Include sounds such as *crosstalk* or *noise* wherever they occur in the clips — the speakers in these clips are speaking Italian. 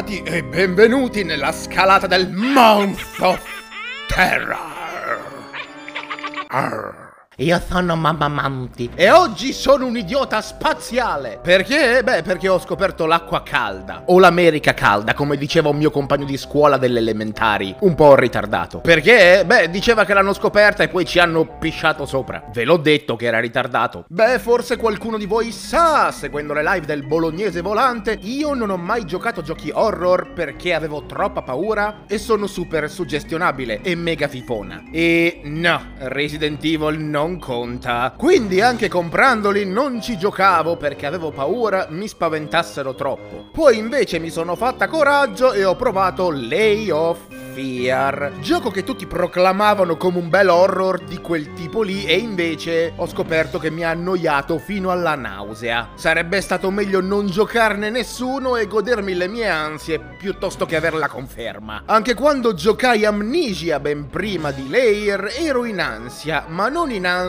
bentornati e benvenuti nella scalata del Mount of Terror. Arr. Io sono Mamma Manti. E oggi sono un idiota spaziale. Perché? Beh, perché ho scoperto l'acqua calda. O l'America calda, come diceva un mio compagno di scuola delle elementari. Un po' ritardato. Perché? Beh, diceva che l'hanno scoperta e poi ci hanno pisciato sopra. Ve l'ho detto che era ritardato. Beh, forse qualcuno di voi sa, seguendo le live del bolognese volante, io non ho mai giocato giochi horror perché avevo troppa paura e sono super suggestionabile e mega fifona. E no, Resident Evil non non conta. Quindi anche comprandoli non ci giocavo perché avevo paura mi spaventassero troppo. Poi invece mi sono fatta coraggio e ho provato Lay of Fear, gioco che tutti proclamavano come un bel horror di quel tipo lì e invece ho scoperto che mi ha annoiato fino alla nausea. Sarebbe stato meglio non giocarne nessuno e godermi le mie ansie piuttosto che aver la conferma. Anche quando giocai Amnesia ben prima di Layer ero in ansia, ma non in ansia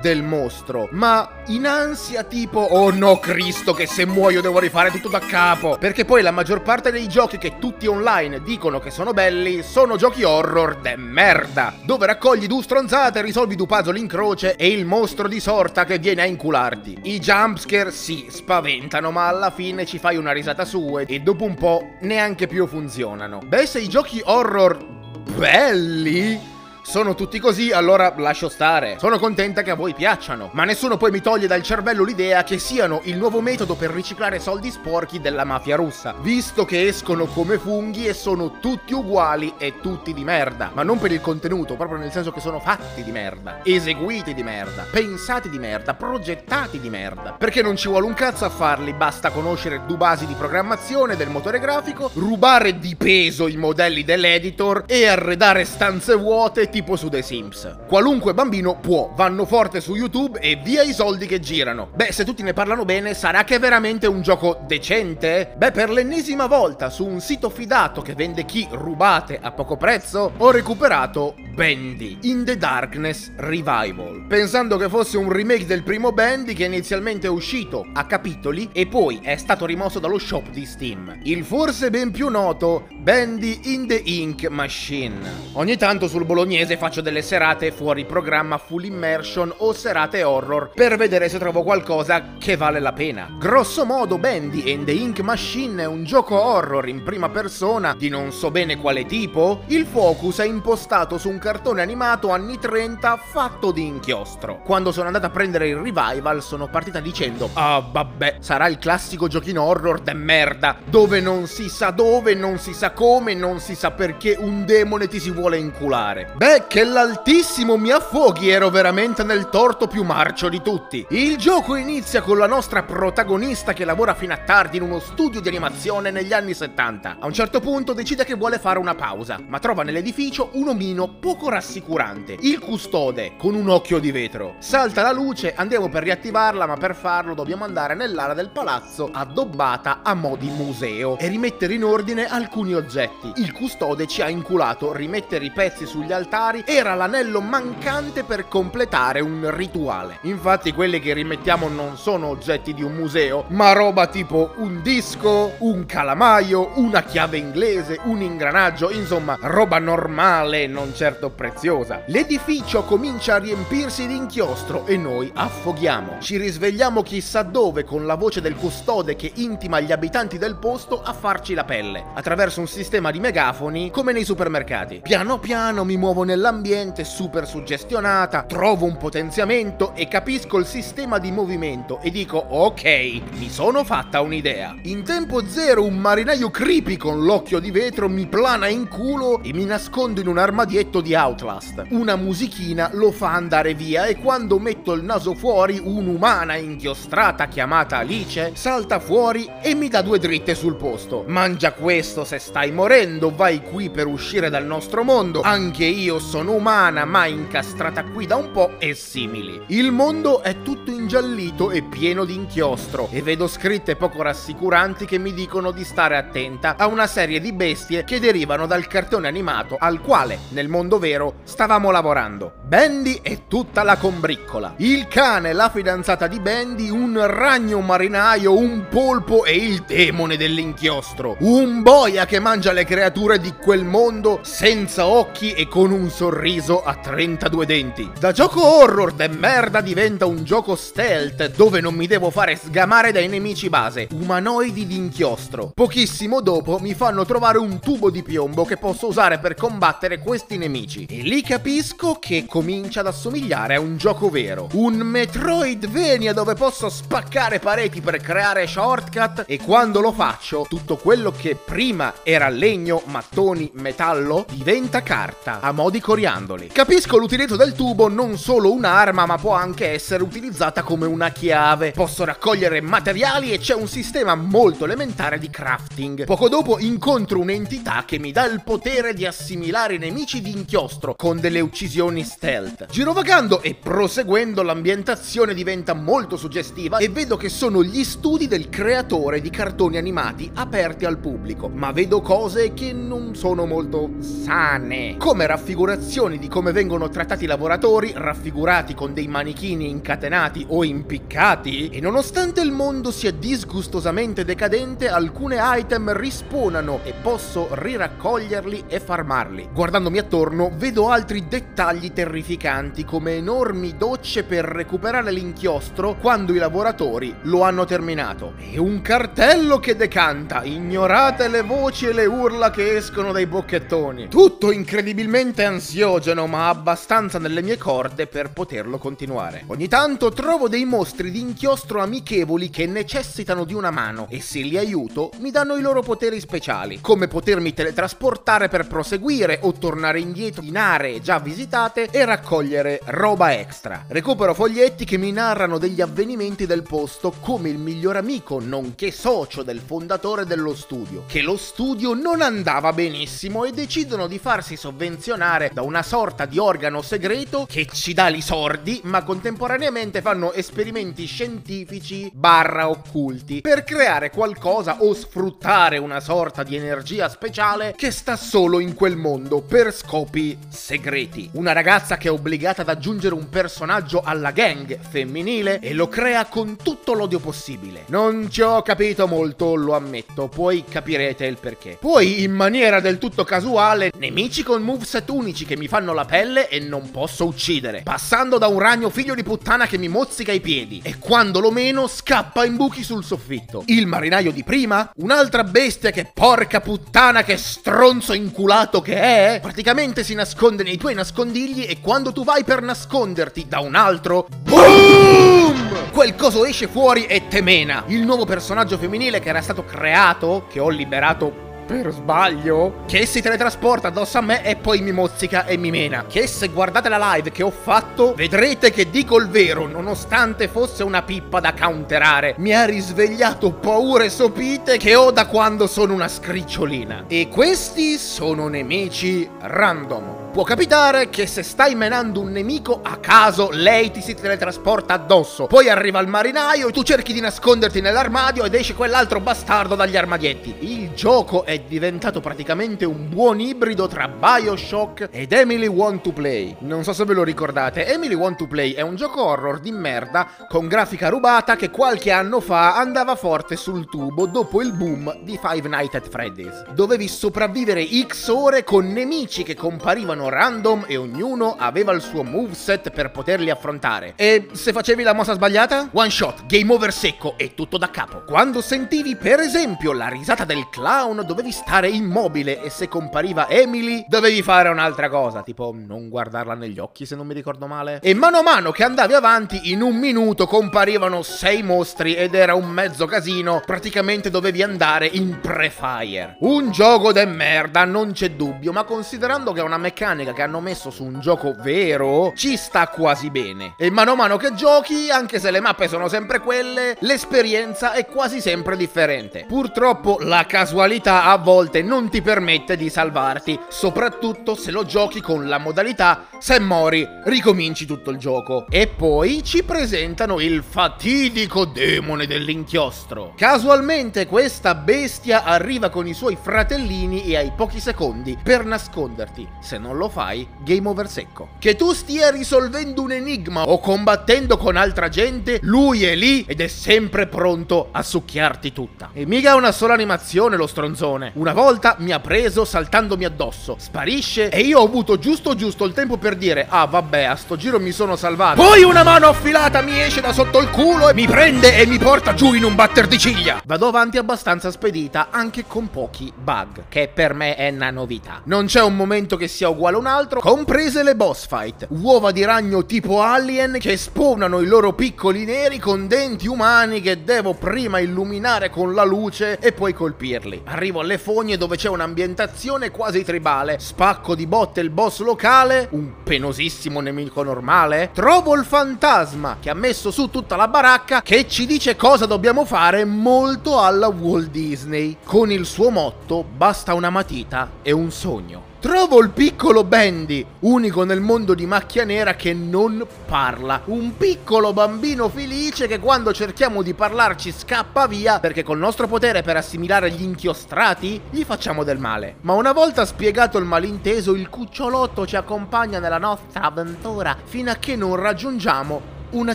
del mostro, ma in ansia tipo oh no Cristo che se muoio devo rifare tutto da capo, perché poi la maggior parte dei giochi che tutti online dicono che sono belli sono giochi horror de merda, dove raccogli due stronzate, risolvi due puzzle in croce e il mostro di sorta che viene a incularti. I jumpscare sì, spaventano, ma alla fine ci fai una risata su e dopo un po' neanche più funzionano. Beh, se i giochi horror belli sono tutti così, allora lascio stare. Sono contenta che a voi piacciono. Ma nessuno poi mi toglie dal cervello l'idea che siano il nuovo metodo per riciclare soldi sporchi della mafia russa. Visto che escono come funghi e sono tutti uguali e tutti di merda. Ma non per il contenuto, proprio nel senso che sono fatti di merda. Eseguiti di merda. Pensati di merda. Progettati di merda. Perché non ci vuole un cazzo a farli, basta conoscere due basi di programmazione del motore grafico, rubare di peso i modelli dell'editor e arredare stanze vuote tipo tipo su The Sims. Qualunque bambino può, vanno forte su YouTube e via i soldi che girano. Beh, se tutti ne parlano bene, sarà che è veramente un gioco decente? Beh, per l'ennesima volta su un sito fidato che vende key rubate a poco prezzo, ho recuperato Bandy in the Darkness Revival, pensando che fosse un remake del primo Bandy che inizialmente è uscito a capitoli e poi è stato rimosso dallo shop di Steam. Il forse ben più noto Bandy in the Ink Machine. Ogni tanto sul bolognese faccio delle serate fuori programma full immersion o serate horror per vedere se trovo qualcosa che vale la pena. Grosso modo Bandy in the Ink Machine è un gioco horror in prima persona di non so bene quale tipo. Il focus è impostato su un cartone animato anni 30 fatto di inchiostro. Quando sono andato a prendere il revival sono partita dicendo Ah vabbè, sarà il classico giochino horror de merda, dove non si sa dove, non si sa come, non si sa perché un demone ti si vuole inculare. Beh, che l'altissimo mi affoghi ero veramente nel torto più marcio di tutti. Il gioco inizia con la nostra protagonista che lavora fino a tardi in uno studio di animazione negli anni 70. A un certo punto decide che vuole fare una pausa, ma trova nell'edificio un omino poco rassicurante. Il custode, con un occhio di vetro. Salta la luce, andiamo per riattivarla, ma per farlo dobbiamo andare nell'ala del palazzo addobbata a mo' di museo e rimettere in ordine alcuni oggetti. Il custode ci ha inculato, rimettere i pezzi sugli altari era l'anello mancante per completare un rituale. Infatti quelli che rimettiamo non sono oggetti di un museo, ma roba tipo un disco, un calamaio, una chiave inglese, un ingranaggio, insomma roba normale, non certo preziosa. L'edificio comincia a riempirsi di inchiostro e noi affoghiamo. Ci risvegliamo chissà dove con la voce del custode che intima gli abitanti del posto a farci la pelle, attraverso un sistema di megafoni come nei supermercati. Piano piano mi muovo nella l'ambiente super suggestionata, trovo un potenziamento e capisco il sistema di movimento e dico ok, mi sono fatta un'idea. In tempo zero un marinaio creepy con l'occhio di vetro mi plana in culo e mi nascondo in un armadietto di Outlast. Una musichina lo fa andare via e quando metto il naso fuori un'umana inchiostrata chiamata Alice salta fuori e mi dà due dritte sul posto. Mangia questo se stai morendo, vai qui per uscire dal nostro mondo. Anche io sono umana ma incastrata qui da un po' e simili. Il mondo è tutto ingiallito e pieno di inchiostro e vedo scritte poco rassicuranti che mi dicono di stare attenta a una serie di bestie che derivano dal cartone animato al quale nel mondo vero, stavamo lavorando. Bendy e tutta la combriccola. Il cane, la fidanzata di Bendy, un ragno marinaio, un polpo e il demone dell'inchiostro. Un boia che mangia le creature di quel mondo senza occhi e con un sorriso a 32 denti. Da gioco horror de merda diventa un gioco stealth dove non mi devo fare sgamare dai nemici base, umanoidi d'inchiostro. Pochissimo dopo mi fanno trovare un tubo di piombo che posso usare per combattere questi nemici. E lì capisco che comincia ad assomigliare a un gioco vero. Un Metroidvania dove posso spaccare pareti per creare shortcut e quando lo faccio tutto quello che prima era legno, mattoni, metallo diventa carta a mo' di coriandoli. Capisco l'utilizzo del tubo non solo un'arma ma può anche essere utilizzata come una chiave. Posso raccogliere materiali e c'è un sistema molto elementare di crafting. Poco dopo incontro un'entità che mi dà il potere di assimilare i nemici di inchiostro con delle uccisioni stealth. Girovagando e proseguendo l'ambientazione diventa molto suggestiva e vedo che sono gli studi del creatore di cartoni animati aperti al pubblico, ma vedo cose che non sono molto sane, come raffigurazioni di come vengono trattati i lavoratori, raffigurati con dei manichini incatenati o impiccati, e nonostante il mondo sia disgustosamente decadente, alcune item rispawnano e posso riraccoglierli e farmarli. Guardandomi attorno vedo altri dettagli terrificanti come enormi docce per recuperare l'inchiostro quando i lavoratori lo hanno terminato. E un cartello che decanta, ignorate le voci e le urla che escono dai bocchettoni. Tutto incredibilmente ansiogeno ma abbastanza nelle mie corde per poterlo continuare. Ogni tanto trovo dei mostri di inchiostro amichevoli che necessitano di una mano e se li aiuto mi danno i loro poteri speciali, come potermi teletrasportare per proseguire o tornare indietro in aree già visitate e raccogliere roba extra. Recupero foglietti che mi narrano degli avvenimenti del posto come il miglior amico nonché socio del fondatore dello studio, che lo studio non andava benissimo e decidono di farsi sovvenzionare da una sorta di organo segreto che ci dà i sordi ma contemporaneamente fanno esperimenti scientifici barra occulti per creare qualcosa o sfruttare una sorta di energia speciale che sta solo in quel mondo per scopi segreti. Una ragazza che è obbligata ad aggiungere un personaggio alla gang femminile e lo crea con tutto l'odio possibile. Non ci ho capito molto, lo ammetto, poi capirete il perché. Poi, in maniera del tutto casuale, nemici con moveset unici che mi fanno la pelle e non posso uccidere, passando da un ragno figlio di puttana che mi mozzica i piedi e quando lo meno scappa in buchi sul soffitto. Il marinaio di prima, un'altra bestia che porca puttana che stronzo inculato che è, praticamente si nasconde nei tuoi nascondigli e quando tu vai per nasconderti da un altro, BOOM! Quel coso esce fuori e te mena. Il nuovo personaggio femminile che era stato creato, che ho liberato per sbaglio, che si teletrasporta addosso a me e poi mi mozzica e mi mena. Che se guardate la live che ho fatto, vedrete che dico il vero, nonostante fosse una pippa da counterare. Mi ha risvegliato paure sopite che ho da quando sono una scricciolina. E questi sono nemici random. Può capitare che se stai menando un nemico a caso lei ti si teletrasporta addosso. Poi arriva il marinaio e tu cerchi di nasconderti nell'armadio ed esce quell'altro bastardo dagli armadietti. Il gioco è diventato praticamente un buon ibrido tra Bioshock ed Emily Want to Play. Non so se ve lo ricordate, Emily Want to Play è un gioco horror di merda con grafica rubata che qualche anno fa andava forte sul tubo dopo il boom di Five Nights at Freddy's. Dovevi sopravvivere X ore con nemici che comparivano random e ognuno aveva il suo moveset per poterli affrontare. E se facevi la mossa sbagliata? One shot, game over secco e tutto da capo. Quando sentivi per esempio la risata del clown dovevi stare immobile e se compariva Emily dovevi fare un'altra cosa, tipo non guardarla negli occhi se non mi ricordo male. E mano a mano che andavi avanti in un minuto comparivano sei mostri ed era un mezzo casino, praticamente dovevi andare in pre-fire. Un gioco de merda, non c'è dubbio, ma considerando che è una meccanica che hanno messo su un gioco vero ci sta quasi bene. E mano a mano che giochi, anche se le mappe sono sempre quelle, l'esperienza è quasi sempre differente. Purtroppo la casualità a volte non ti permette di salvarti, soprattutto se lo giochi con la modalità se mori ricominci tutto il gioco. E poi ci presentano il fatidico demone dell'inchiostro. Casualmente questa bestia arriva con i suoi fratellini e hai pochi secondi per nasconderti. Se non lo fai, game over secco. Che tu stia risolvendo un enigma o combattendo con altra gente, lui è lì ed è sempre pronto a succhiarti tutta. E mica una sola animazione lo stronzone. Una volta mi ha preso saltandomi addosso, sparisce e io ho avuto giusto giusto il tempo per dire "Ah, vabbè, a sto giro mi sono salvato". Poi una mano affilata mi esce da sotto il culo e mi prende e mi porta giù in un batter di ciglia. Vado avanti abbastanza spedita anche con pochi bug, che per me è una novità. Non c'è un momento che sia uguale a un altro, comprese le boss fight. Uova di ragno tipo alien che spawnano i loro piccoli neri con denti umani che devo prima illuminare con la luce e poi colpirli. Arrivo alle fogne dove c'è un'ambientazione quasi tribale, spacco di botte il boss locale, un penosissimo nemico normale, trovo il fantasma che ha messo su tutta la baracca che ci dice cosa dobbiamo fare molto alla Walt Disney. Con il suo motto basta una matita e un sogno. Trovo il piccolo Bendy, unico nel mondo di macchia nera che non parla. Un piccolo bambino felice che quando cerchiamo di parlarci scappa via perché col nostro potere per assimilare gli inchiostrati gli facciamo del male. Ma una volta spiegato il malinteso, il cucciolotto ci accompagna nella nostra avventura fino a che non raggiungiamo una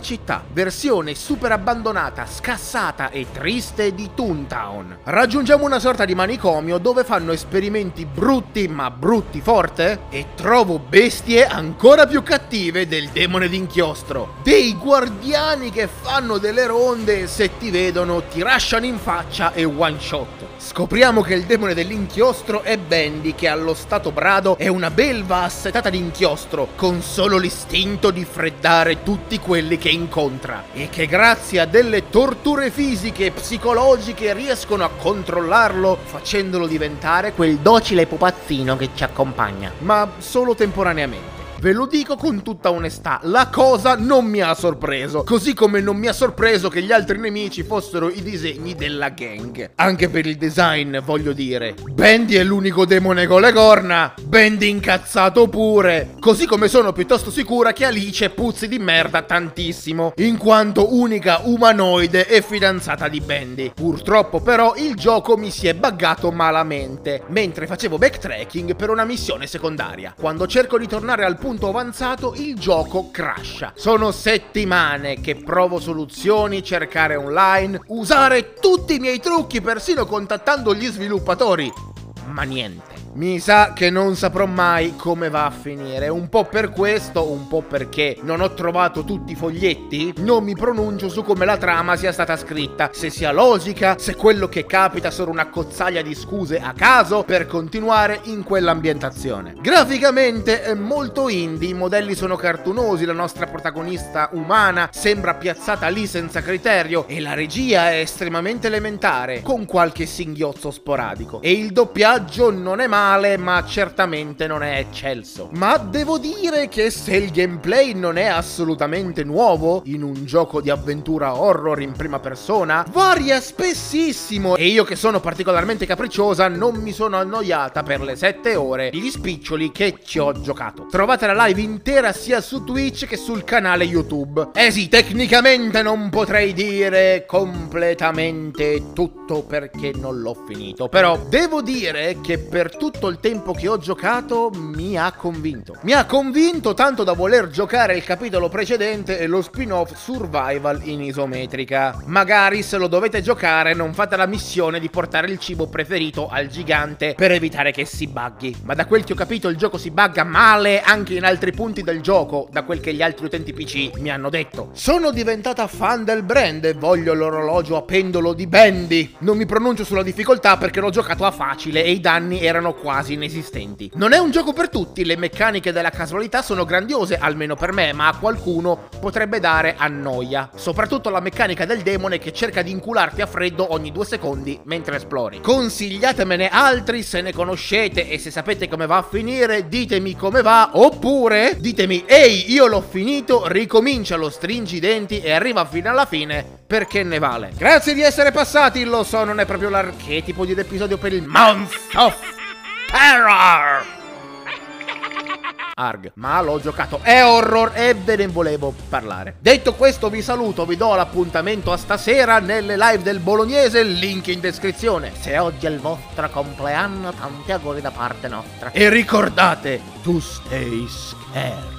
città, versione super abbandonata, scassata e triste di Toontown. Raggiungiamo una sorta di manicomio dove fanno esperimenti brutti ma brutti forte e trovo bestie ancora più cattive del demone d'inchiostro. Dei guardiani che fanno delle ronde e se ti vedono ti lasciano in faccia e one shot. Scopriamo che il demone dell'inchiostro è Bendy che allo stato brado è una belva assetata di inchiostro con solo l'istinto di freddare tutti quelli quelli che incontra e che grazie a delle torture fisiche e psicologiche riescono a controllarlo facendolo diventare quel docile pupazzino che ci accompagna, ma solo temporaneamente. Ve lo dico con tutta onestà, la cosa non mi ha sorpreso, così come non mi ha sorpreso che gli altri nemici fossero i disegni della gang. Anche per il design, voglio dire. Bendy è l'unico demone con le corna, Bendy incazzato pure, così come sono piuttosto sicura che Alice puzzi di merda tantissimo, in quanto unica umanoide e fidanzata di Bendy. Purtroppo però il gioco mi si è buggato malamente, mentre facevo backtracking per una missione secondaria. Quando cerco di tornare al punto avanzato il gioco crasha. Sono settimane che provo soluzioni, cercare online, usare tutti i miei trucchi, persino contattando gli sviluppatori. Ma niente. Mi sa che non saprò mai come va a finire. Un po' per questo, un po' perché non ho trovato tutti i foglietti, non mi pronuncio su come la trama sia stata scritta, se sia logica, se quello che capita sono una cozzaglia di scuse a caso per continuare in quell'ambientazione. Graficamente è molto indie, i modelli sono cartunosi, la nostra protagonista umana sembra piazzata lì senza criterio e la regia è estremamente elementare, con qualche singhiozzo sporadico. E il doppiaggio non è mai male, ma certamente non è eccelso. Ma devo dire che se il gameplay non è assolutamente nuovo in un gioco di avventura horror in prima persona, varia spessissimo e io che sono particolarmente capricciosa non mi sono annoiata per le 7 ore gli spiccioli che ci ho giocato. Trovate la live intera sia su Twitch che sul canale YouTube. Eh sì, tecnicamente non potrei dire completamente tutto perché non l'ho finito, però devo dire che per tutto tutto il tempo che ho giocato mi ha convinto. Mi ha convinto tanto da voler giocare il capitolo precedente e lo spin-off Survival in isometrica. Magari se lo dovete giocare non fate la missione di portare il cibo preferito al gigante per evitare che si buggi. Ma da quel che ho capito il gioco si bugga male anche in altri punti del gioco, da quel che gli altri utenti PC mi hanno detto. Sono diventata fan del brand e voglio l'orologio a pendolo di Bendy. Non mi pronuncio sulla difficoltà perché l'ho giocato a facile e i danni erano quasi inesistenti. Non è un gioco per tutti, le meccaniche della casualità sono grandiose, almeno per me, ma a qualcuno potrebbe dare annoia. Soprattutto la meccanica del demone che cerca di incularti a freddo ogni due secondi mentre esplori. Consigliatemene altri se ne conoscete e se sapete come va a finire, ditemi come va, oppure ditemi, ehi, io l'ho finito, ricomincia lo stringi i denti e arriva fino alla fine perché ne vale. Grazie di essere passati, lo so, non è proprio l'archetipo di un episodio per il Month of Terror! *laughs* Arg, ma l'ho giocato, è horror e ve ne volevo parlare. Detto questo vi saluto, vi do l'appuntamento a stasera nelle live del Bolognese, link in descrizione. Se oggi è il vostro compleanno, tanti auguri da parte nostra. E ricordate, to stay scared.